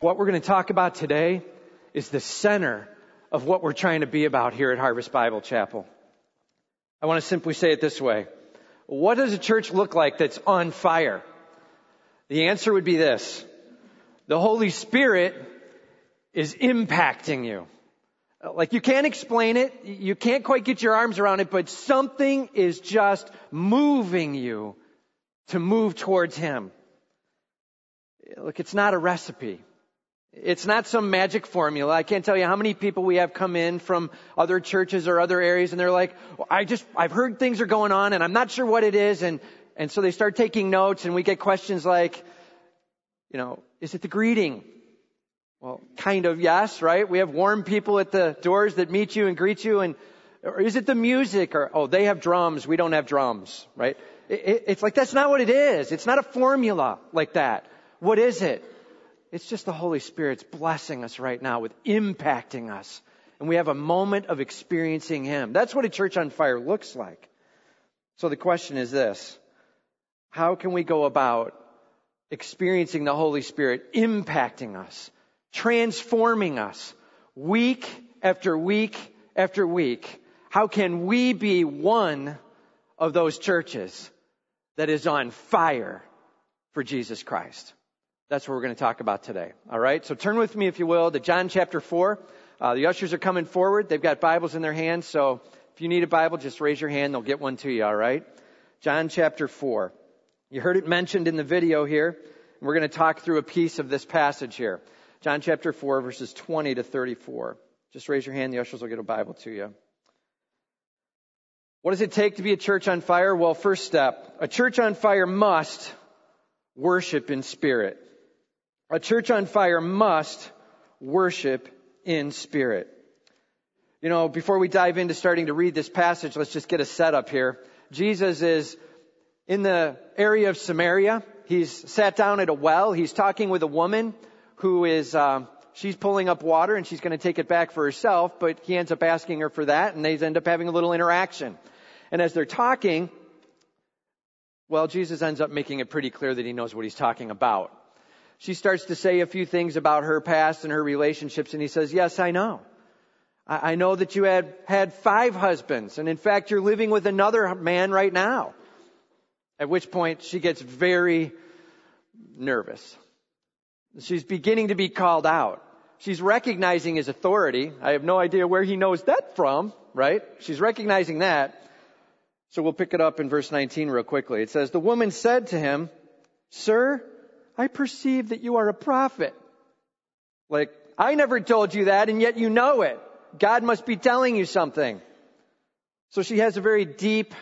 What we're going to talk about today is the center of what we're trying to be about here at Harvest Bible Chapel. I want to simply say it this way. What does a church look like that's on fire? The answer would be this. The Holy Spirit is impacting you. Like you can't explain it. You can't quite get your arms around it, but something is just moving you to move towards Him. Look, it's not a recipe. It's not some magic formula. I can't tell you how many people we have come in from other churches or other areas and they're like, I just, I've heard things are going on and I'm not sure what it is. And, and so they start taking notes and we get questions like, you know, is it the greeting? Well, kind of yes, right? We have warm people at the doors that meet you and greet you and, or is it the music or, oh, they have drums. We don't have drums, right? It, it, it's like, that's not what it is. It's not a formula like that. What is it? It's just the Holy Spirit's blessing us right now with impacting us. And we have a moment of experiencing Him. That's what a church on fire looks like. So the question is this. How can we go about experiencing the Holy Spirit impacting us, transforming us week after week after week? How can we be one of those churches that is on fire for Jesus Christ? That's what we're going to talk about today. All right. So turn with me, if you will, to John chapter four. Uh, the ushers are coming forward. They've got Bibles in their hands. So if you need a Bible, just raise your hand. They'll get one to you. All right. John chapter four. You heard it mentioned in the video here. We're going to talk through a piece of this passage here. John chapter 4, verses 20 to 34. Just raise your hand. The ushers will get a Bible to you. What does it take to be a church on fire? Well, first step, a church on fire must worship in spirit. A church on fire must worship in spirit. You know, before we dive into starting to read this passage, let's just get a setup here. Jesus is in the area of Samaria. He's sat down at a well. He's talking with a woman who is, uh, she's pulling up water and she's going to take it back for herself, but he ends up asking her for that and they end up having a little interaction. And as they're talking, well, Jesus ends up making it pretty clear that he knows what he's talking about she starts to say a few things about her past and her relationships, and he says, Yes, I know. I, know that you had had five husbands, and in fact, you're living with another man right now. At which point, she gets very nervous. She's beginning to be called out. She's recognizing his authority. I have no idea where he knows that from, right? She's recognizing that. So we'll pick it up in verse 19 real quickly. It says, The woman said to him, Sir, I perceive that you are a prophet. Like, I never told you that and yet you know it. God must be telling you something. So she has a very deep,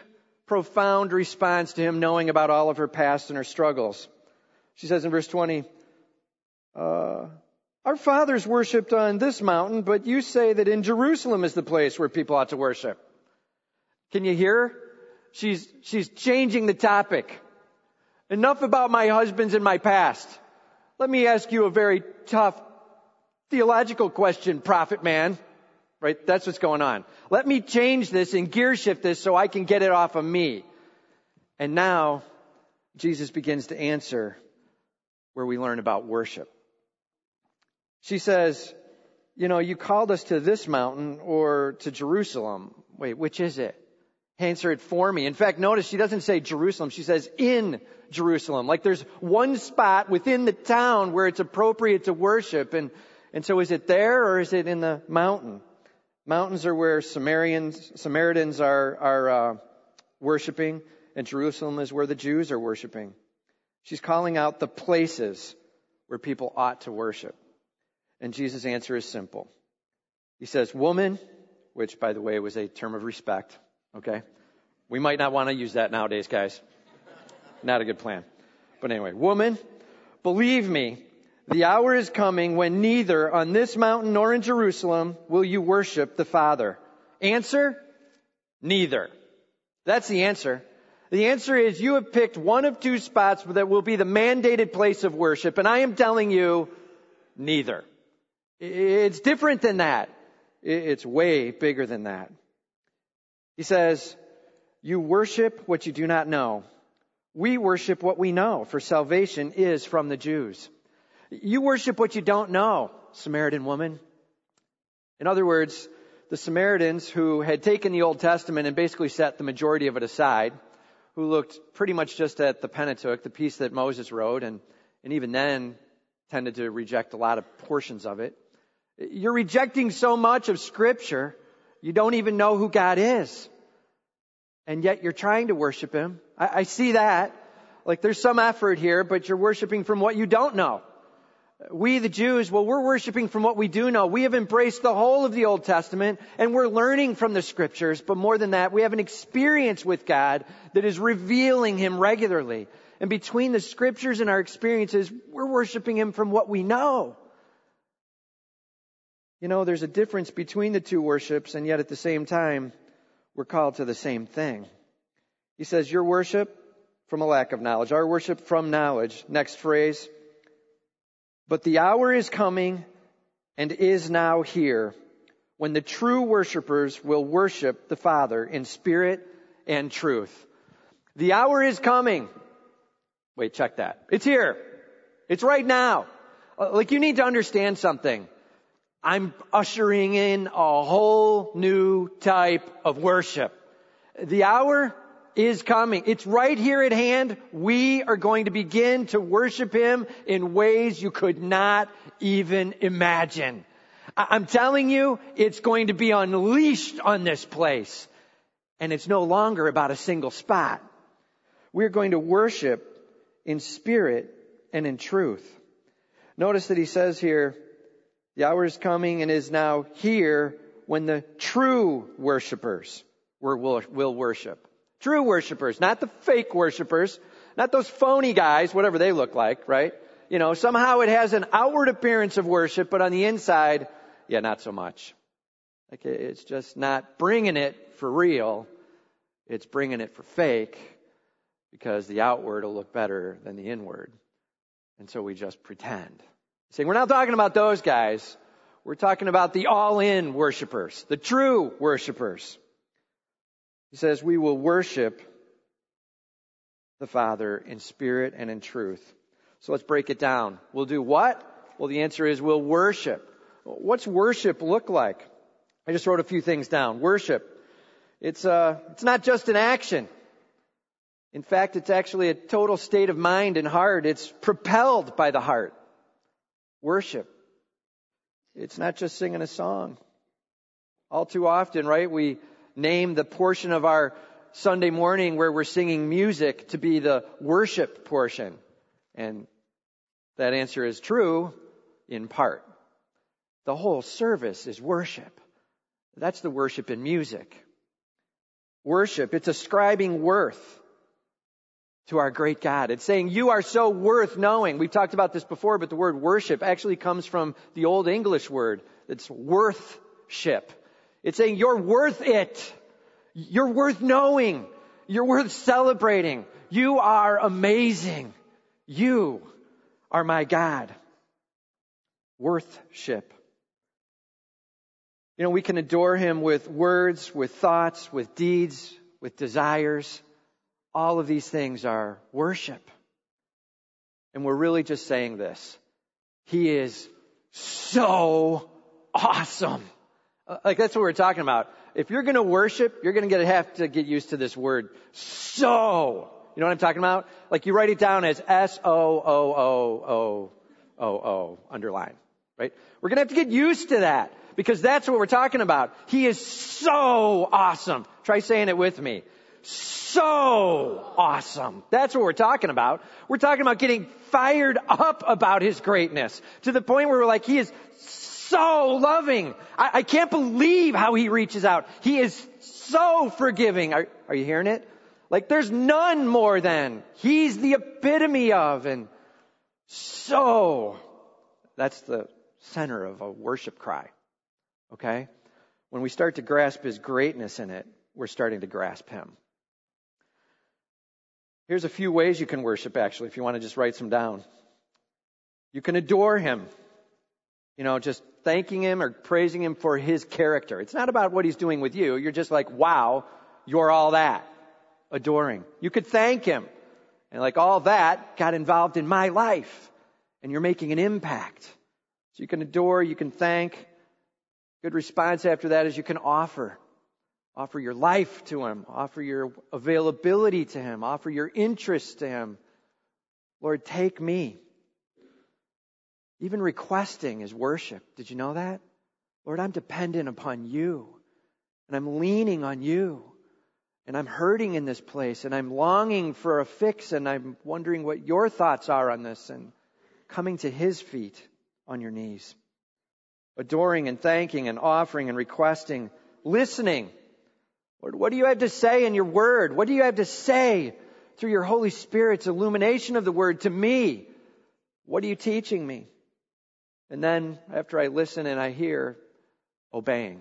profound response to him knowing about all of her past and her struggles. She says in verse 20, uh, our fathers worshipped on this mountain, but you say that in Jerusalem is the place where people ought to worship. Can you hear? She's, she's changing the topic. Enough about my husbands and my past. Let me ask you a very tough theological question, prophet man. Right? That's what's going on. Let me change this and gear shift this so I can get it off of me. And now, Jesus begins to answer where we learn about worship. She says, you know, you called us to this mountain or to Jerusalem. Wait, which is it? Answer it for me. In fact, notice she doesn't say Jerusalem. She says in Jerusalem. Like there's one spot within the town where it's appropriate to worship. And, and so is it there or is it in the mountain? Mountains are where Samaritans, Samaritans are, are, uh, worshiping and Jerusalem is where the Jews are worshiping. She's calling out the places where people ought to worship. And Jesus' answer is simple. He says, woman, which by the way was a term of respect, okay? We might not want to use that nowadays, guys. Not a good plan. But anyway, woman, believe me, the hour is coming when neither on this mountain nor in Jerusalem will you worship the Father. Answer? Neither. That's the answer. The answer is you have picked one of two spots that will be the mandated place of worship, and I am telling you, neither. It's different than that. It's way bigger than that. He says, you worship what you do not know. We worship what we know, for salvation is from the Jews. You worship what you don't know, Samaritan woman. In other words, the Samaritans who had taken the Old Testament and basically set the majority of it aside, who looked pretty much just at the Pentateuch, the piece that Moses wrote, and, and even then tended to reject a lot of portions of it. You're rejecting so much of Scripture, you don't even know who God is. And yet you're trying to worship Him. I, I see that. Like there's some effort here, but you're worshiping from what you don't know. We, the Jews, well, we're worshiping from what we do know. We have embraced the whole of the Old Testament and we're learning from the scriptures, but more than that, we have an experience with God that is revealing Him regularly. And between the scriptures and our experiences, we're worshiping Him from what we know. You know, there's a difference between the two worships, and yet at the same time, we're called to the same thing. He says, Your worship from a lack of knowledge, our worship from knowledge. Next phrase. But the hour is coming and is now here when the true worshipers will worship the Father in spirit and truth. The hour is coming. Wait, check that. It's here. It's right now. Uh, like you need to understand something. I'm ushering in a whole new type of worship. The hour is coming. It's right here at hand. We are going to begin to worship Him in ways you could not even imagine. I'm telling you, it's going to be unleashed on this place. And it's no longer about a single spot. We're going to worship in spirit and in truth. Notice that he says here, the hour is coming and is now here when the true worshipers will, worship. True worshipers, not the fake worshipers, not those phony guys, whatever they look like, right? You know, somehow it has an outward appearance of worship, but on the inside, yeah, not so much. Like it's just not bringing it for real. It's bringing it for fake because the outward will look better than the inward. And so we just pretend. Saying we're not talking about those guys. We're talking about the all in worshipers, the true worshipers. He says, We will worship the Father in spirit and in truth. So let's break it down. We'll do what? Well, the answer is we'll worship. What's worship look like? I just wrote a few things down. Worship. It's, uh, it's not just an action. In fact, it's actually a total state of mind and heart. It's propelled by the heart. Worship. It's not just singing a song. All too often, right? We, name the portion of our Sunday morning where we're singing music to be the worship portion? And that answer is true in part. The whole service is worship. That's the worship in music. Worship, it's ascribing worth to our great God. It's saying you are so worth knowing. We've talked about this before, but the word worship actually comes from the old English word. It's worthship. It's saying you're worth it. You're worth knowing. You're worth celebrating. You are amazing. You are my God. Worthship. You know, we can adore him with words, with thoughts, with deeds, with desires. All of these things are worship. And we're really just saying this. He is so awesome. Uh, like that's what we're talking about. If you're going to worship, you're going to have to get used to this word. So, you know what I'm talking about? Like you write it down as S O O O O O O underline, right? We're going to have to get used to that because that's what we're talking about. He is so awesome. Try saying it with me. So awesome. That's what we're talking about. We're talking about getting fired up about his greatness to the point where we're like, he is so loving. I, I can't believe how he reaches out. He is so forgiving. Are, are you hearing it? Like there's none more than. He's the epitome of and so that's the center of a worship cry. Okay? When we start to grasp his greatness in it, we're starting to grasp him. Here's a few ways you can worship actually, if you want to just write some down. You can adore him. You know, just thanking him or praising him for his character. It's not about what he's doing with you. You're just like, wow, you're all that. Adoring. You could thank him. And like all that got involved in my life. and you're making an impact. So you can adore, you can thank. Good response after that is you can offer. Offer your life to Him. Offer your availability to Him. Offer your interest to Him. Lord, take me. Even requesting is worship. Did you know that? Lord, I'm dependent upon you. And I'm leaning on you. And I'm hurting in this place. And I'm longing for a fix. And I'm wondering what your thoughts are on this. And coming to his feet on your knees. Adoring and thanking and offering and requesting. Listening. Lord, what do you have to say in your word? What do you have to say through your Holy Spirit's illumination of the word to me? What are you teaching me? And then after I listen and I hear, obeying.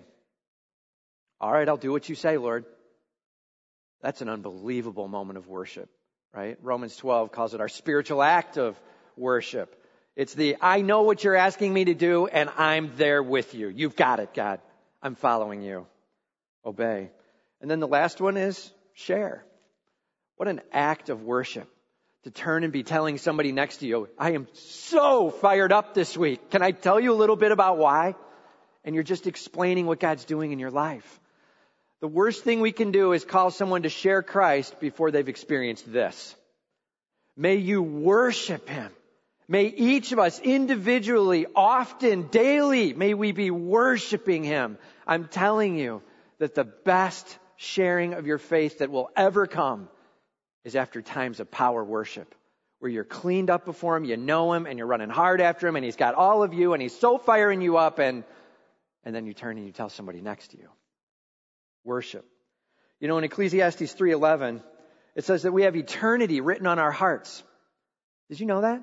All right, I'll do what you say, Lord. That's an unbelievable moment of worship, right? Romans 12 calls it our spiritual act of worship. It's the, I know what you're asking me to do and I'm there with you. You've got it, God. I'm following you. Obey. And then the last one is share. What an act of worship to turn and be telling somebody next to you, I am so fired up this week. Can I tell you a little bit about why? And you're just explaining what God's doing in your life. The worst thing we can do is call someone to share Christ before they've experienced this. May you worship Him. May each of us individually, often, daily, may we be worshiping Him. I'm telling you that the best sharing of your faith that will ever come is after times of power worship where you're cleaned up before him, you know him, and you're running hard after him, and he's got all of you, and he's so firing you up, and, and then you turn and you tell somebody next to you. Worship. You know, in Ecclesiastes 3.11, it says that we have eternity written on our hearts. Did you know that?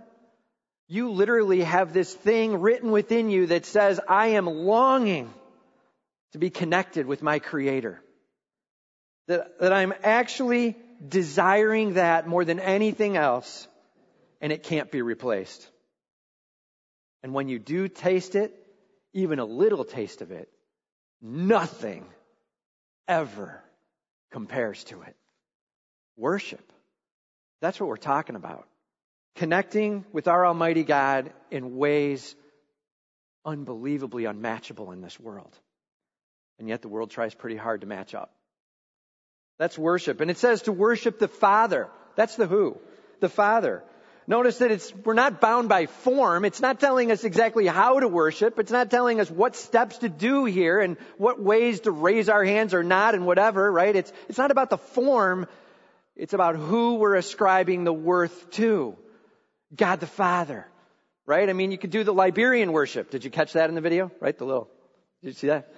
You literally have this thing written within you that says, I am longing to be connected with my Creator. That, that I'm actually desiring that more than anything else, and it can't be replaced. And when you do taste it, even a little taste of it, nothing ever compares to it. Worship. That's what we're talking about. Connecting with our Almighty God in ways unbelievably unmatchable in this world. And yet the world tries pretty hard to match up. That's worship. And it says to worship the Father. That's the who. The Father. Notice that it's, we're not bound by form. It's not telling us exactly how to worship. It's not telling us what steps to do here and what ways to raise our hands or not and whatever, right? It's, it's not about the form. It's about who we're ascribing the worth to. God the Father. Right? I mean, you could do the Liberian worship. Did you catch that in the video? Right? The little, did you see that?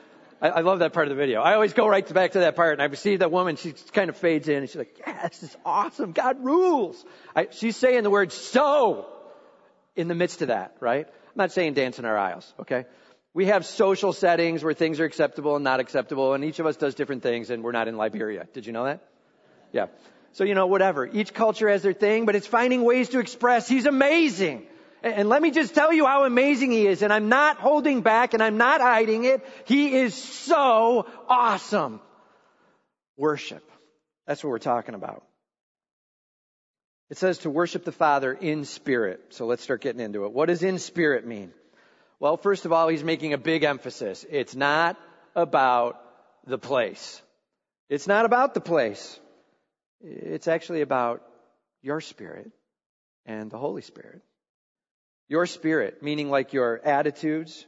I, I, love that part of the video. I always go right back to that part, and I see that woman. She kind of fades in, and she's like, "Yeah, this is awesome. God rules." I, she's saying the word "so" in the midst of that, right? I'm not saying dance in our aisles, okay? We have social settings where things are acceptable and not acceptable, and each of us does different things, and we're not in Liberia. Did you know that? Yeah. So, you know, whatever. Each culture has their thing, but it's finding ways to express He's amazing. And let me just tell you how amazing he is. And I'm not holding back and I'm not hiding it. He is so awesome. Worship. That's what we're talking about. It says to worship the Father in spirit. So let's start getting into it. What does in spirit mean? Well, first of all, he's making a big emphasis. It's not about the place. It's not about the place. It's actually about your spirit and the Holy Spirit. Your spirit, meaning like your attitudes,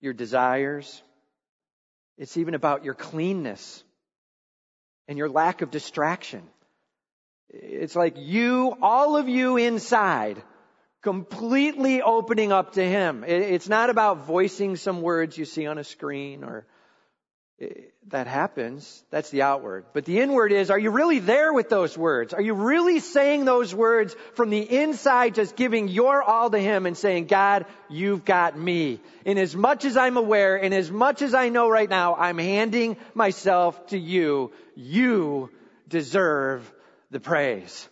your desires. It's even about your cleanness and your lack of distraction. It's like you, all of you inside, completely opening up to Him. It's not about voicing some words you see on a screen or that happens. That's the outward. But the inward is, are you really there with those words? Are you really saying those words from the inside, just giving your all to Him and saying, God, you've got me. In as much as I'm aware, in as much as I know right now, I'm handing myself to you. You deserve the praise.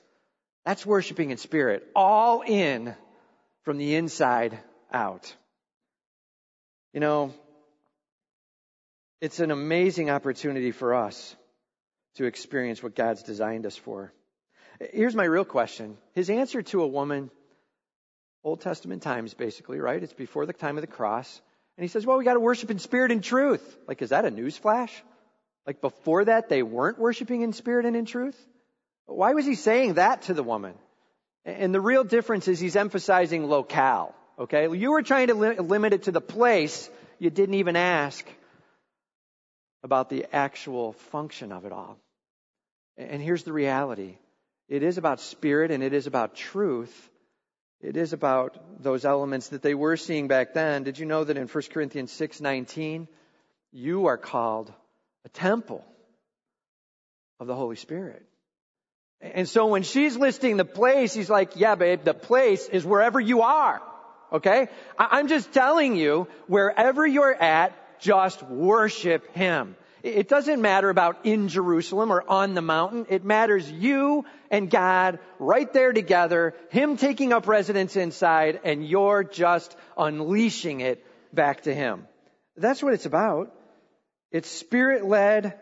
That's worshiping in spirit. All in from the inside out. You know, it's an amazing opportunity for us to experience what God's designed us for. Here's my real question. His answer to a woman Old Testament times, basically, right? It's before the time of the cross. And he says, well, we got to worship in spirit and truth. Like, is that a news flash? Like, before that, they weren't worshiping in spirit and in truth? Why was he saying that to the woman? And the real difference is he's emphasizing locale. Okay? You were trying to li- limit it to the place. You didn't even ask about the actual function of it all. And here's the reality. It is about spirit and it is about truth. It is about those elements that they were seeing back then. Did you know that in 1 Corinthians 6:19 you are called a temple of the Holy Spirit? And so when she's listing the place, he's like, yeah, babe, the place is wherever you are. Okay? I'm just telling you, wherever you're at, just worship Him. It doesn't matter about in Jerusalem or on the mountain. It matters you and God right there together, Him taking up residence inside, and you're just unleashing it back to Him. That's what it's about. It's spirit led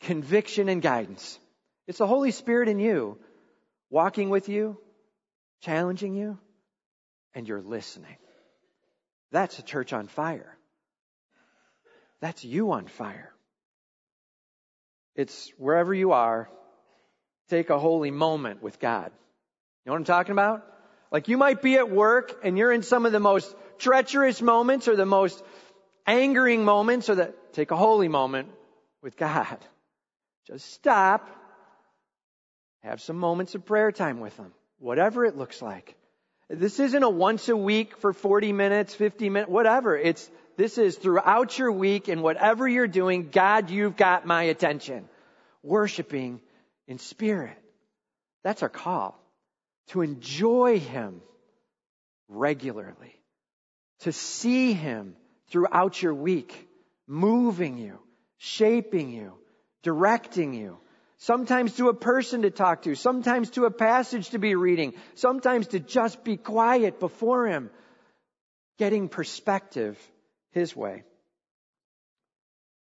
conviction and guidance. It's the Holy Spirit in you, walking with you, challenging you, and you're listening. That's a church on fire. That's you on fire. It's wherever you are, take a holy moment with God. You know what I'm talking about? Like you might be at work and you're in some of the most treacherous moments or the most angering moments or that take a holy moment with God. Just stop have some moments of prayer time with them, whatever it looks like. This isn't a once a week for 40 minutes, 50 minutes, whatever. It's, this is throughout your week and whatever you're doing, God, you've got my attention. Worshiping in spirit. That's our call. To enjoy Him regularly. To see Him throughout your week, moving you, shaping you, directing you. Sometimes to a person to talk to, sometimes to a passage to be reading, sometimes to just be quiet before Him, getting perspective His way.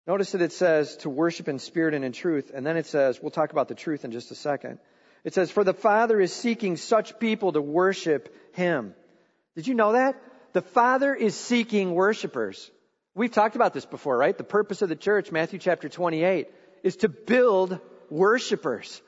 Notice that it says to worship in spirit and in truth, and then it says, we'll talk about the truth in just a second. It says, for the Father is seeking such people to worship Him. Did you know that? The Father is seeking worshipers. We've talked about this before, right? The purpose of the church, Matthew chapter 28, is to build worshipers,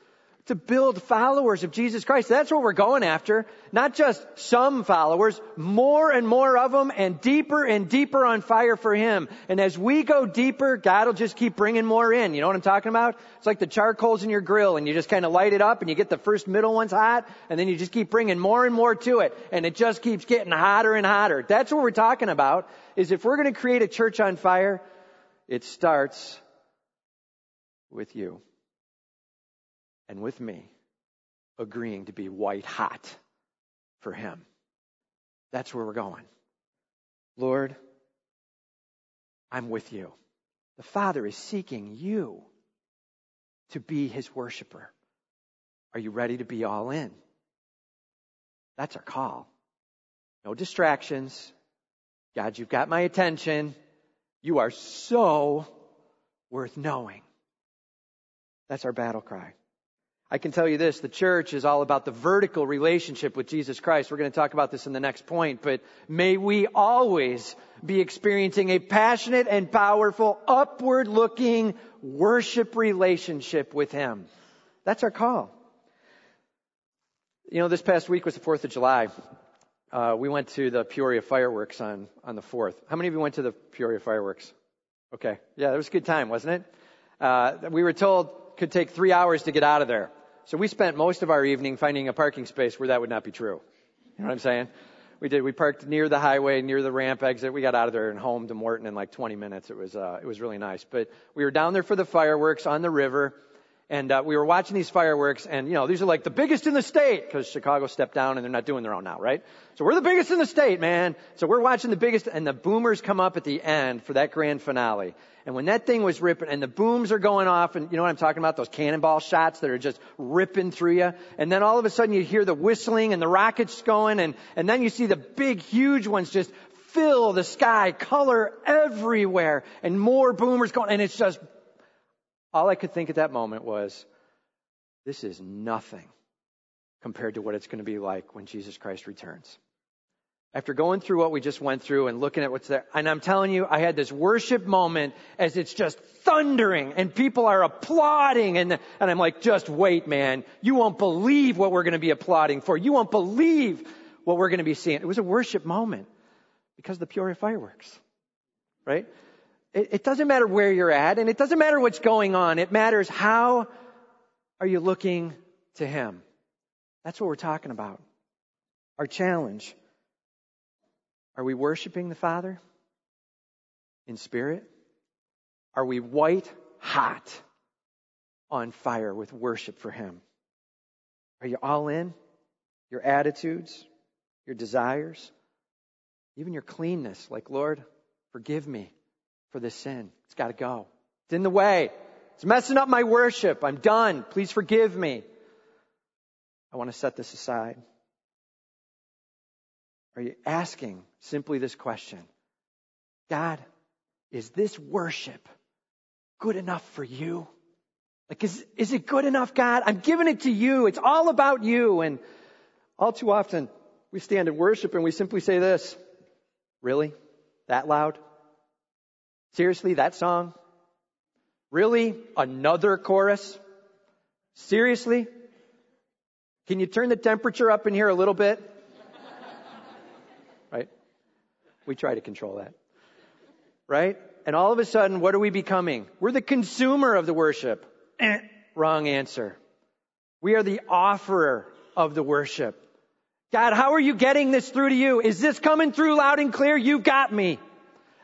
to build followers of Jesus Christ. That's what we're going after. Not just some followers, more and more of them and deeper and deeper on fire for Him. And as we go deeper, God will just keep bringing more in. You know what I'm talking about? It's like the charcoals in your grill and you just kind of light it up and you get the first middle ones hot and then you just keep bringing more and more to it and it just keeps getting hotter and hotter. That's what we're talking about is if we're going to create a church on fire, it starts with you and with me agreeing to be white hot for Him. That's where we're going. Lord, I'm with you. The Father is seeking you to be His worshiper. Are you ready to be all in? That's our call. No distractions. God, you've got my attention. You are so worth knowing. That's our battle cry. I can tell you this, the church is all about the vertical relationship with Jesus Christ. We're going to talk about this in the next point, but may we always be experiencing a passionate and powerful, upward looking worship relationship with Him. That's our call. You know, this past week was the 4th of July. Uh, we went to the Peoria fireworks on, on the 4th. How many of you went to the Peoria fireworks? Okay. Yeah, it was a good time, wasn't it? Uh, we were told it could take three hours to get out of there. So we spent most of our evening finding a parking space where that would not be true. You know what I'm saying? We did. We parked near the highway, near the ramp exit. We got out of there and home to Morton in like 20 minutes. It was, uh, it was really nice. But we were down there for the fireworks on the river. And uh, we were watching these fireworks, and you know these are like the biggest in the state because Chicago stepped down and they're not doing their own now, right? So we're the biggest in the state, man. So we're watching the biggest, and the boomers come up at the end for that grand finale. And when that thing was ripping, and the booms are going off, and you know what I'm talking about? Those cannonball shots that are just ripping through you. And then all of a sudden you hear the whistling and the rockets going, and and then you see the big, huge ones just fill the sky, color everywhere, and more boomers going, and it's just all I could think at that moment was, this is nothing compared to what it's going to be like when Jesus Christ returns. after going through what we just went through and looking at what's there, and I'm telling you, I had this worship moment as it's just thundering and people are applauding and, and I'm like, just wait, man. You won't believe what we're going to be applauding for. You won't believe what we're going to be seeing. It was a worship moment because of the Peoria fireworks, right? It, it doesn't matter where you're at and it doesn't matter what's going on. It matters how are you looking to Him? That's what we're talking about. Our challenge. Are we worshiping the Father in spirit? Are we white hot on fire with worship for Him? Are you all in? Your attitudes, your desires, even your cleanness, like, Lord, forgive me for this sin. It's got to go. It's in the way. It's messing up my worship. I'm done. Please forgive me. I want to set this aside. Are you asking simply this question? God, is this worship good enough for you? Like, is, is it good enough, God? I'm giving it to you. It's all about you. And all too often, we stand in worship and we simply say this Really? That loud? Seriously, that song? Really? Another chorus? Seriously? Can you turn the temperature up in here a little bit? right? We try to control that. Right? And all of a sudden, what are we becoming? We're the consumer of the worship. Eh, wrong answer. We are the offerer of the worship. God, how are you getting this through to you? Is this coming through loud and clear? You got me.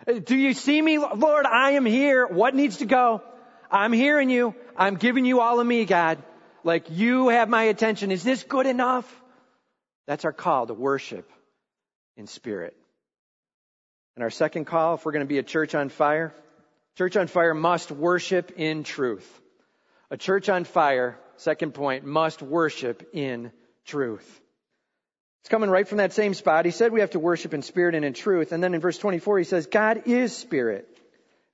Do you see me? Lord, I am here. What needs to go? I'm hearing you. I'm giving you all of me, God. Like you have my attention. Is this good enough? That's our call to worship in spirit. And our second call, if we're going to be a church on fire, church on fire must worship in truth. A church on fire, second point, must worship in truth. It's coming right from that same spot. He said we have to worship in spirit and in truth. And then in verse 24, he says, God is spirit.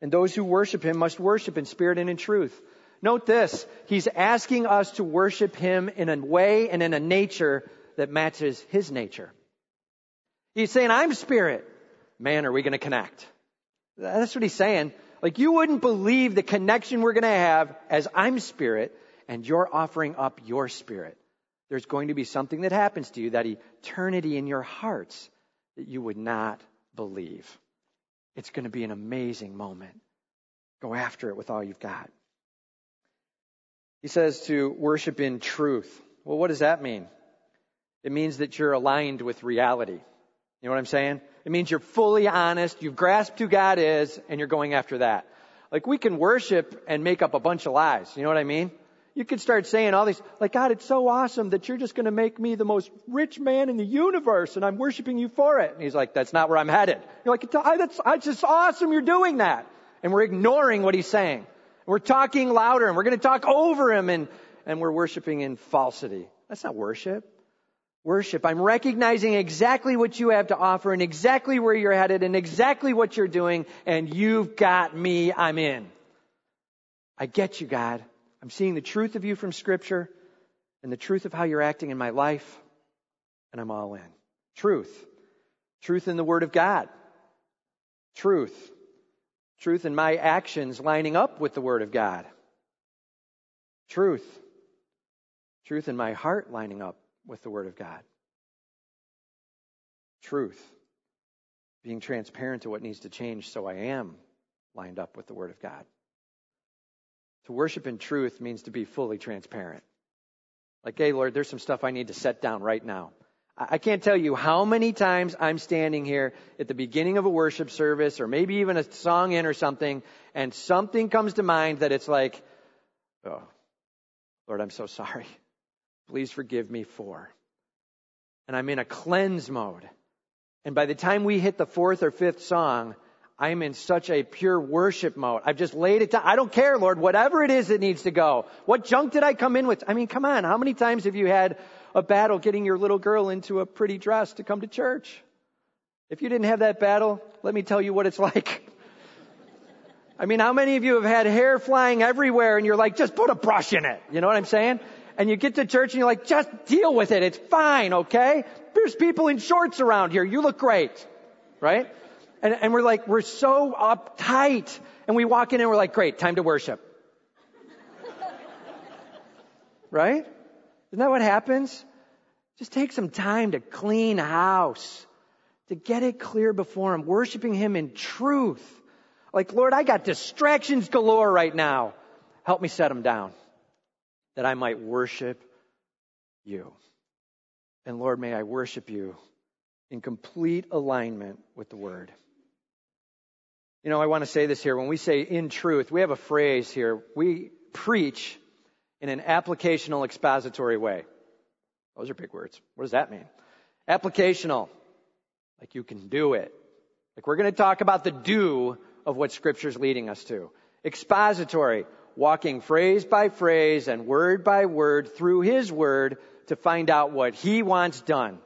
And those who worship him must worship in spirit and in truth. Note this. He's asking us to worship him in a way and in a nature that matches his nature. He's saying, I'm spirit. Man, are we going to connect? That's what he's saying. Like you wouldn't believe the connection we're going to have as I'm spirit and you're offering up your spirit. There's going to be something that happens to you, that eternity in your hearts that you would not believe. It's going to be an amazing moment. Go after it with all you've got. He says to worship in truth. Well, what does that mean? It means that you're aligned with reality. You know what I'm saying? It means you're fully honest, you've grasped who God is, and you're going after that. Like we can worship and make up a bunch of lies. You know what I mean? You could start saying all these, like, God, it's so awesome that you're just going to make me the most rich man in the universe and I'm worshiping you for it. And he's like, that's not where I'm headed. You're like, that's, just awesome you're doing that. And we're ignoring what he's saying. We're talking louder and we're going to talk over him and, and we're worshiping in falsity. That's not worship. Worship. I'm recognizing exactly what you have to offer and exactly where you're headed and exactly what you're doing and you've got me. I'm in. I get you, God. I'm seeing the truth of you from Scripture and the truth of how you're acting in my life, and I'm all in. Truth. Truth in the Word of God. Truth. Truth in my actions lining up with the Word of God. Truth. Truth in my heart lining up with the Word of God. Truth. Being transparent to what needs to change so I am lined up with the Word of God. To worship in truth means to be fully transparent. Like, hey, Lord, there's some stuff I need to set down right now. I can't tell you how many times I'm standing here at the beginning of a worship service or maybe even a song in or something, and something comes to mind that it's like, oh, Lord, I'm so sorry. Please forgive me for. And I'm in a cleanse mode. And by the time we hit the fourth or fifth song, I'm in such a pure worship mode. I've just laid it down. I don't care, Lord, whatever it is that needs to go. What junk did I come in with? I mean, come on. How many times have you had a battle getting your little girl into a pretty dress to come to church? If you didn't have that battle, let me tell you what it's like. I mean, how many of you have had hair flying everywhere and you're like, just put a brush in it? You know what I'm saying? And you get to church and you're like, just deal with it. It's fine, okay? There's people in shorts around here. You look great. Right? And, and we're like, we're so uptight. And we walk in and we're like, great, time to worship. right? Isn't that what happens? Just take some time to clean house, to get it clear before Him, worshiping Him in truth. Like, Lord, I got distractions galore right now. Help me set them down that I might worship you. And Lord, may I worship you in complete alignment with the Word. You know, I want to say this here. When we say in truth, we have a phrase here. We preach in an applicational expository way. Those are big words. What does that mean? Applicational. Like you can do it. Like we're going to talk about the do of what scripture's leading us to. Expository. Walking phrase by phrase and word by word through his word to find out what he wants done.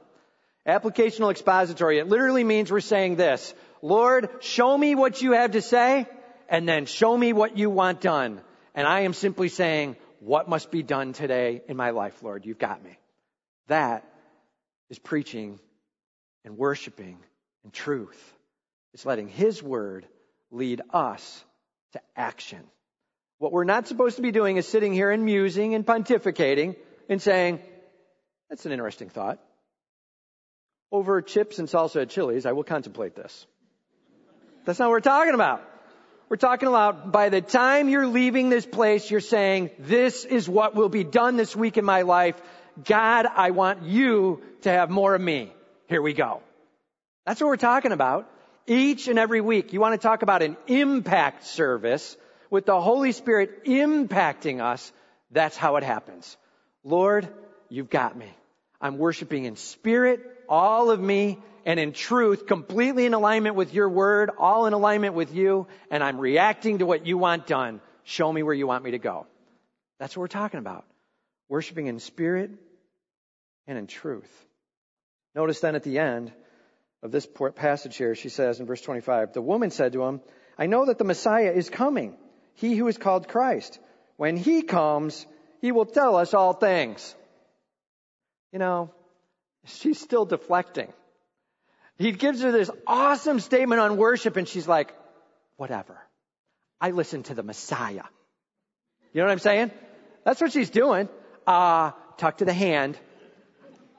Applicational expository. It literally means we're saying this. Lord, show me what you have to say and then show me what you want done. And I am simply saying, what must be done today in my life, Lord? You've got me. That is preaching and worshiping and truth. It's letting His Word lead us to action. What we're not supposed to be doing is sitting here and musing and pontificating and saying, that's an interesting thought. Over chips and salsa at Chili's, I will contemplate this. That's not what we're talking about. We're talking about by the time you're leaving this place, you're saying, this is what will be done this week in my life. God, I want you to have more of me. Here we go. That's what we're talking about. Each and every week, you want to talk about an impact service with the Holy Spirit impacting us. That's how it happens. Lord, you've got me. I'm worshiping in spirit, all of me, and in truth, completely in alignment with your word, all in alignment with you, and I'm reacting to what you want done. Show me where you want me to go. That's what we're talking about. Worshiping in spirit and in truth. Notice then at the end of this passage here, she says in verse 25, the woman said to him, I know that the Messiah is coming, he who is called Christ. When he comes, he will tell us all things. You know, she's still deflecting. He gives her this awesome statement on worship, and she's like, whatever. I listen to the Messiah. You know what I'm saying? That's what she's doing. Uh, talk to the hand.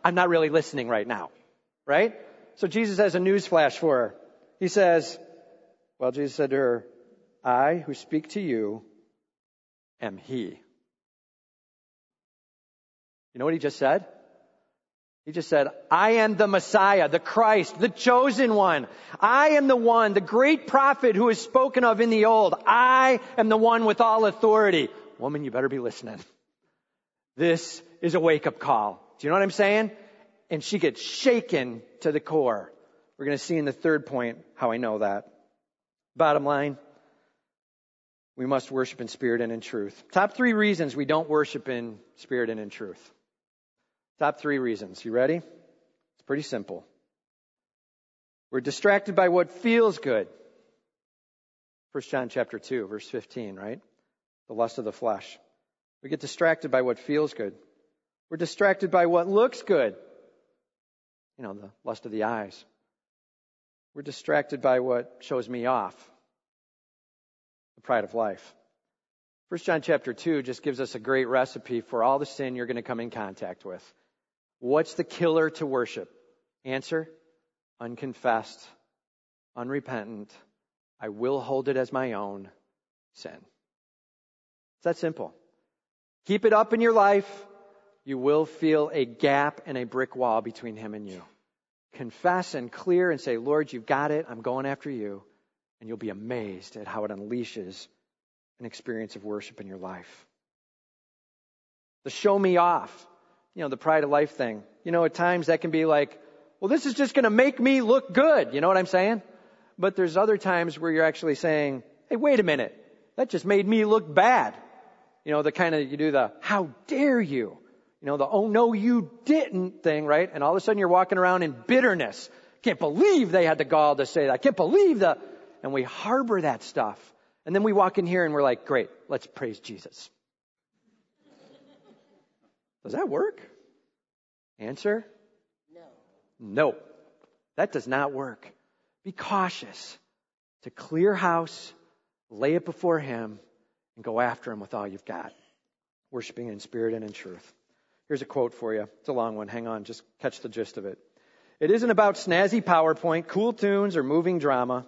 I'm not really listening right now. Right? So Jesus has a news flash for her. He says, well, Jesus said to her, I who speak to you am he. You know what he just said? He just said, I am the Messiah, the Christ, the chosen one. I am the one, the great prophet who is spoken of in the old. I am the one with all authority. Woman, you better be listening. This is a wake up call. Do you know what I'm saying? And she gets shaken to the core. We're going to see in the third point how I know that. Bottom line, we must worship in spirit and in truth. Top three reasons we don't worship in spirit and in truth. Top three reasons. You ready? It's pretty simple. We're distracted by what feels good. 1 John chapter 2, verse 15, right? The lust of the flesh. We get distracted by what feels good. We're distracted by what looks good. You know, the lust of the eyes. We're distracted by what shows me off. The pride of life. 1 John chapter 2 just gives us a great recipe for all the sin you're going to come in contact with. What's the killer to worship? Answer unconfessed, unrepentant. I will hold it as my own sin. It's that simple. Keep it up in your life. You will feel a gap and a brick wall between him and you. Confess and clear and say, Lord, you've got it. I'm going after you. And you'll be amazed at how it unleashes an experience of worship in your life. The show me off you know, the pride of life thing. You know, at times that can be like, well, this is just going to make me look good. You know what I'm saying? But there's other times where you're actually saying, hey, wait a minute. That just made me look bad. You know, the kind of, you do the, how dare you? You know, the, oh no, you didn't thing, right? And all of a sudden you're walking around in bitterness. Can't believe they had the gall to say that. Can't believe the, and we harbor that stuff. And then we walk in here and we're like, great, let's praise Jesus. Does that work? Answer? No. No. That does not work. Be cautious to clear house, lay it before Him, and go after Him with all you've got. Worshiping in spirit and in truth. Here's a quote for you. It's a long one. Hang on. Just catch the gist of it. It isn't about snazzy PowerPoint, cool tunes, or moving drama.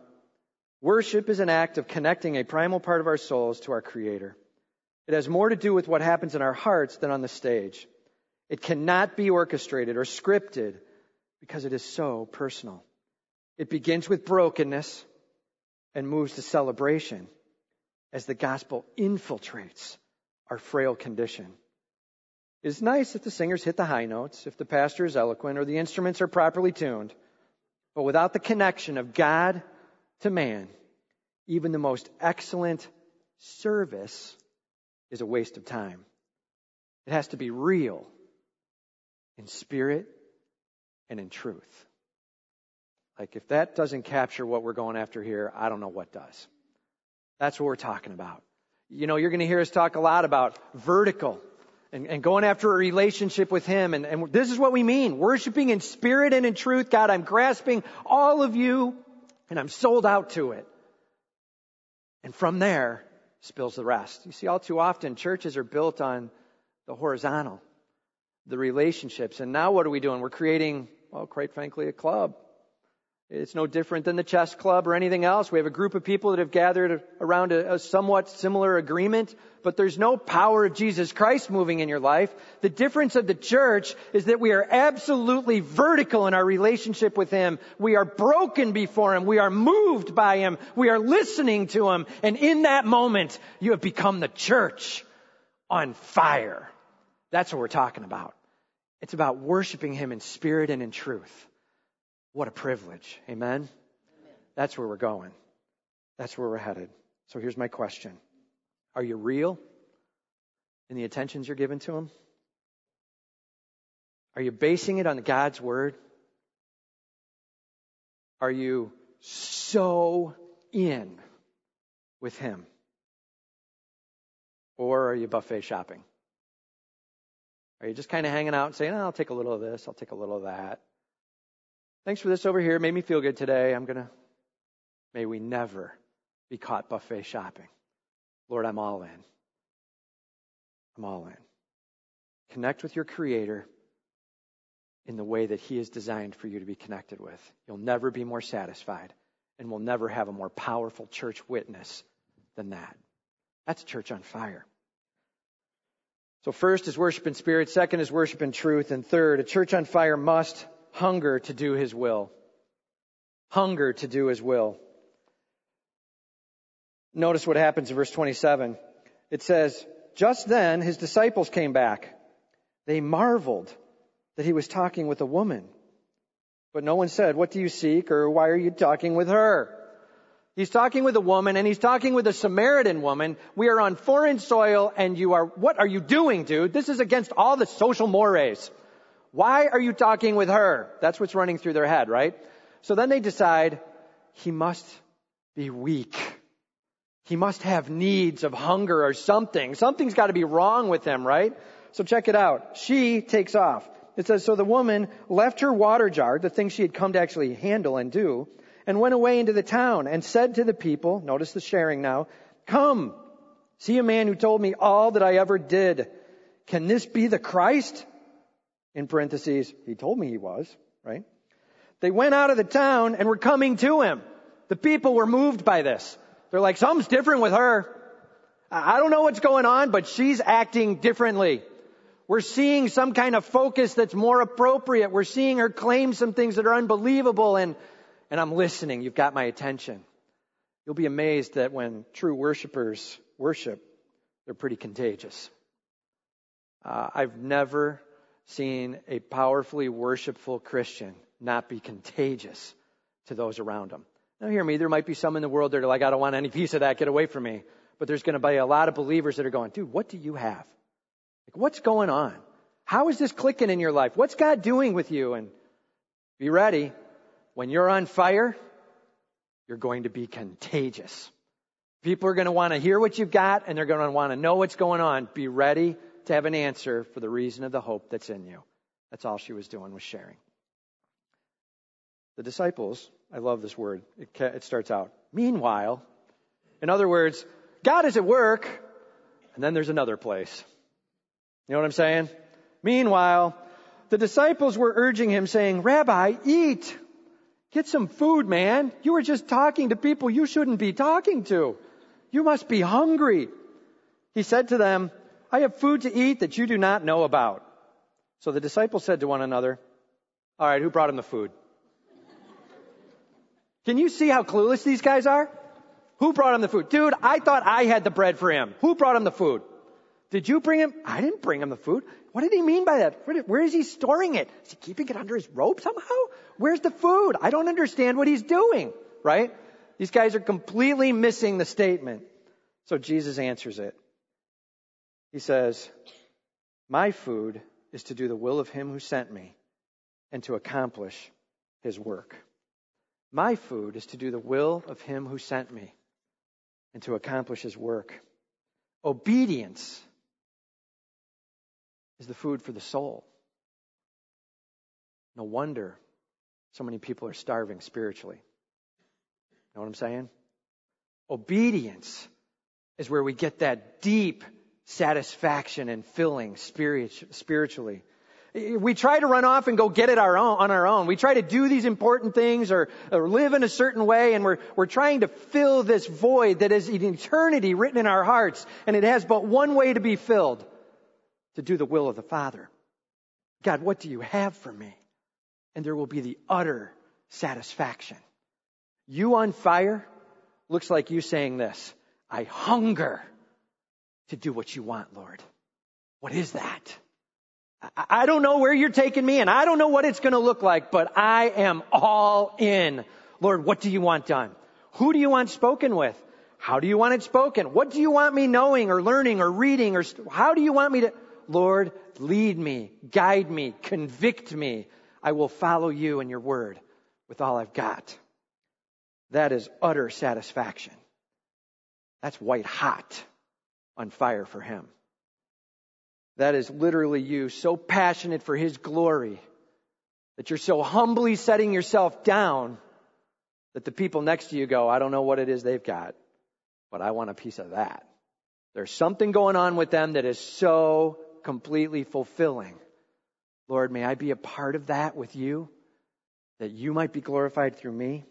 Worship is an act of connecting a primal part of our souls to our Creator. It has more to do with what happens in our hearts than on the stage. It cannot be orchestrated or scripted because it is so personal. It begins with brokenness and moves to celebration as the gospel infiltrates our frail condition. It's nice if the singers hit the high notes, if the pastor is eloquent, or the instruments are properly tuned. But without the connection of God to man, even the most excellent service is a waste of time. It has to be real in spirit and in truth. Like, if that doesn't capture what we're going after here, I don't know what does. That's what we're talking about. You know, you're going to hear us talk a lot about vertical and, and going after a relationship with Him. And, and this is what we mean worshiping in spirit and in truth. God, I'm grasping all of you and I'm sold out to it. And from there spills the rest. You see, all too often, churches are built on the horizontal, the relationships. And now what are we doing? We're creating, well, quite frankly, a club. It's no different than the chess club or anything else. We have a group of people that have gathered around a, a, somewhat similar agreement, but there's no power of Jesus Christ moving in your life. The difference of the church is that we are absolutely vertical in our relationship with Him. We are broken before Him. We are moved by Him. We are listening to Him. And in that moment, you have become the church on fire. That's what we're talking about. It's about worshiping Him in spirit and in truth. What a privilege. Amen? Amen? That's where we're going. That's where we're headed. So here's my question Are you real in the attentions you're giving to Him? Are you basing it on God's Word? Are you so in with Him? Or are you buffet shopping? Are you just kind of hanging out and saying, oh, I'll take a little of this, I'll take a little of that? Thanks for this over here. Made me feel good today. I'm going to. May we never be caught buffet shopping. Lord, I'm all in. I'm all in. Connect with your Creator in the way that He is designed for you to be connected with. You'll never be more satisfied, and we'll never have a more powerful church witness than that. That's church on fire. So, first is worship in spirit, second is worship in truth, and third, a church on fire must hunger to do his will. Hunger to do his will. Notice what happens in verse 27. It says, Just then his disciples came back. They marveled that he was talking with a woman. But no one said, What do you seek? or Why are you talking with her? He's talking with a woman and he's talking with a Samaritan woman. We are on foreign soil and you are, what are you doing, dude? This is against all the social mores. Why are you talking with her? That's what's running through their head, right? So then they decide he must be weak. He must have needs of hunger or something. Something's got to be wrong with him, right? So check it out. She takes off. It says, so the woman left her water jar, the thing she had come to actually handle and do, and went away into the town and said to the people, notice the sharing now, come, see a man who told me all that I ever did. Can this be the Christ? In parentheses, he told me he was, right? They went out of the town and were coming to him. The people were moved by this. They're like, something's different with her. I don't know what's going on, but she's acting differently. We're seeing some kind of focus that's more appropriate. We're seeing her claim some things that are unbelievable and, and I'm listening. You've got my attention. You'll be amazed that when true worshipers worship, they're pretty contagious. Uh, I've never seeing a powerfully worshipful Christian not be contagious to those around them. Now, hear me, there might be some in the world that are like, I don't want any piece of that, get away from me. But there's going to be a lot of believers that are going, dude, what do you have? Like, what's going on? How is this clicking in your life? What's God doing with you? And be ready. When you're on fire, you're going to be contagious. People are going to want to hear what you've got and they're going to want to know what's going on. Be ready to have an answer for the reason of the hope that's in you. That's all she was doing was sharing. The disciples, I love this word. It, it starts out, meanwhile. In other words, God is at work, and then there's another place. You know what I'm saying? Meanwhile, the disciples were urging him saying, Rabbi, eat. Get some food, man. You were just talking to people you shouldn't be talking to. You must be hungry. He said to them, I have food to eat that you do not know about. So the disciples said to one another, All right, who brought him the food? Can you see how clueless these guys are? Who brought him the food? Dude, I thought I had the bread for him. Who brought him the food? Did you bring him? I didn't bring him the food. What did he mean by that? Where, where is he storing it? Is he keeping it under his robe somehow? Where's the food? I don't understand what he's doing, right? These guys are completely missing the statement. So Jesus answers it. He says, My food is to do the will of him who sent me and to accomplish his work. My food is to do the will of him who sent me and to accomplish his work. Obedience is the food for the soul. No wonder so many people are starving spiritually. Know what I'm saying? Obedience is where we get that deep satisfaction and filling spiritually. We try to run off and go get it our own, on our own. We try to do these important things or, or live in a certain way and we're, we're trying to fill this void that is an eternity written in our hearts and it has but one way to be filled to do the will of the Father. God, what do you have for me? And there will be the utter satisfaction. You on fire looks like you saying this I hunger to do what you want, Lord. What is that? I don't know where you're taking me and I don't know what it's going to look like, but I am all in. Lord, what do you want done? Who do you want spoken with? How do you want it spoken? What do you want me knowing or learning or reading or how do you want me to? Lord, lead me, guide me, convict me. I will follow you and your word with all I've got. That is utter satisfaction. That's white hot on fire for him. That is literally you, so passionate for his glory that you're so humbly setting yourself down that the people next to you go, I don't know what it is they've got, but I want a piece of that. There's something going on with them that is so completely fulfilling. Lord, may I be a part of that with you, that you might be glorified through me.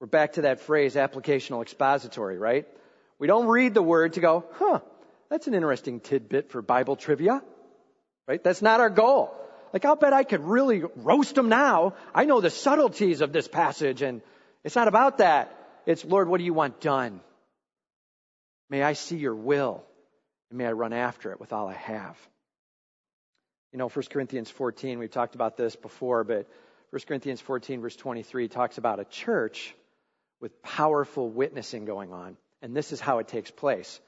We're back to that phrase, applicational expository, right? We don't read the word to go, huh, that's an interesting tidbit for Bible trivia, right? That's not our goal. Like, I'll bet I could really roast them now. I know the subtleties of this passage, and it's not about that. It's, Lord, what do you want done? May I see your will and may I run after it with all I have. You know, 1 Corinthians 14, we've talked about this before, but 1 Corinthians 14, verse 23, talks about a church with powerful witnessing going on. And this is how it takes place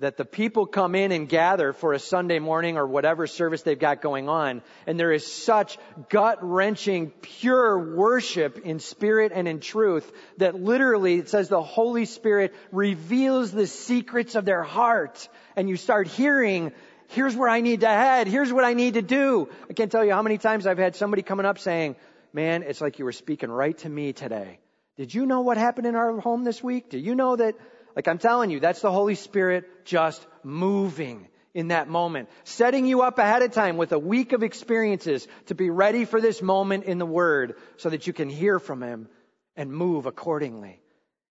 that the people come in and gather for a Sunday morning or whatever service they've got going on, and there is such gut wrenching, pure worship in spirit and in truth that literally it says the Holy Spirit reveals the secrets of their heart, and you start hearing, here's where I need to head, here's what I need to do. I can't tell you how many times I've had somebody coming up saying, man, it's like you were speaking right to me today. Did you know what happened in our home this week? Do you know that like I'm telling you, that's the Holy Spirit just moving in that moment, setting you up ahead of time with a week of experiences to be ready for this moment in the Word so that you can hear from Him and move accordingly.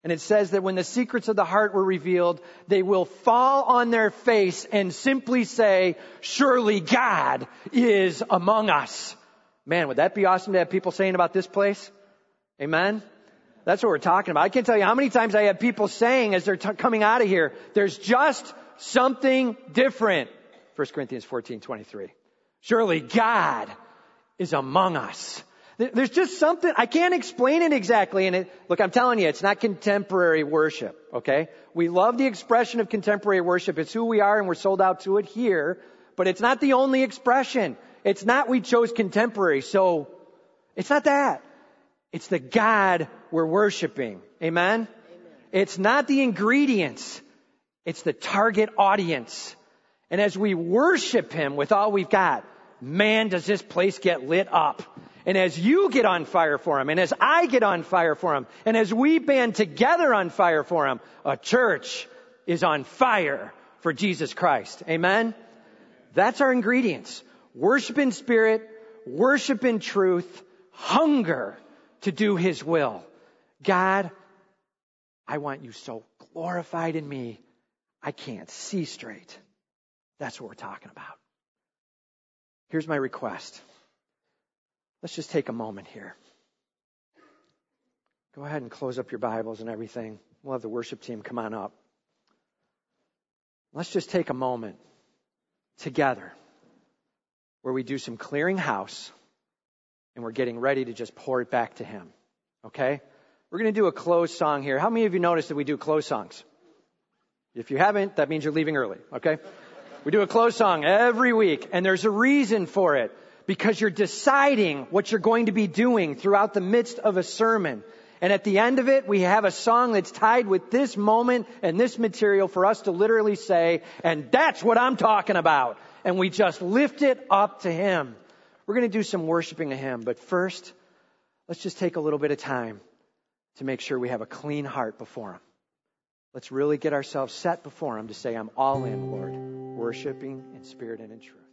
And it says that when the secrets of the heart were revealed, they will fall on their face and simply say, surely God is among us. Man, would that be awesome to have people saying about this place? Amen? That's what we're talking about. I can't tell you how many times I have people saying as they're t- coming out of here, there's just something different. 1 Corinthians 14, 23. Surely God is among us. There's just something, I can't explain it exactly. And it, look, I'm telling you, it's not contemporary worship, okay? We love the expression of contemporary worship. It's who we are and we're sold out to it here. But it's not the only expression. It's not we chose contemporary, so it's not that. It's the God we're worshiping. Amen? Amen? It's not the ingredients. It's the target audience. And as we worship Him with all we've got, man, does this place get lit up. And as you get on fire for Him, and as I get on fire for Him, and as we band together on fire for Him, a church is on fire for Jesus Christ. Amen? That's our ingredients. Worship in spirit, worship in truth, hunger to do His will. God, I want you so glorified in me, I can't see straight. That's what we're talking about. Here's my request. Let's just take a moment here. Go ahead and close up your Bibles and everything. We'll have the worship team come on up. Let's just take a moment together where we do some clearing house and we're getting ready to just pour it back to Him. Okay? We're going to do a close song here. How many of you noticed that we do close songs? If you haven't, that means you're leaving early. Okay? We do a close song every week and there's a reason for it because you're deciding what you're going to be doing throughout the midst of a sermon. And at the end of it, we have a song that's tied with this moment and this material for us to literally say, and that's what I'm talking about. And we just lift it up to Him. We're going to do some worshiping of Him, but first, let's just take a little bit of time to make sure we have a clean heart before Him. Let's really get ourselves set before Him to say, I'm all in, Lord, worshiping in spirit and in truth.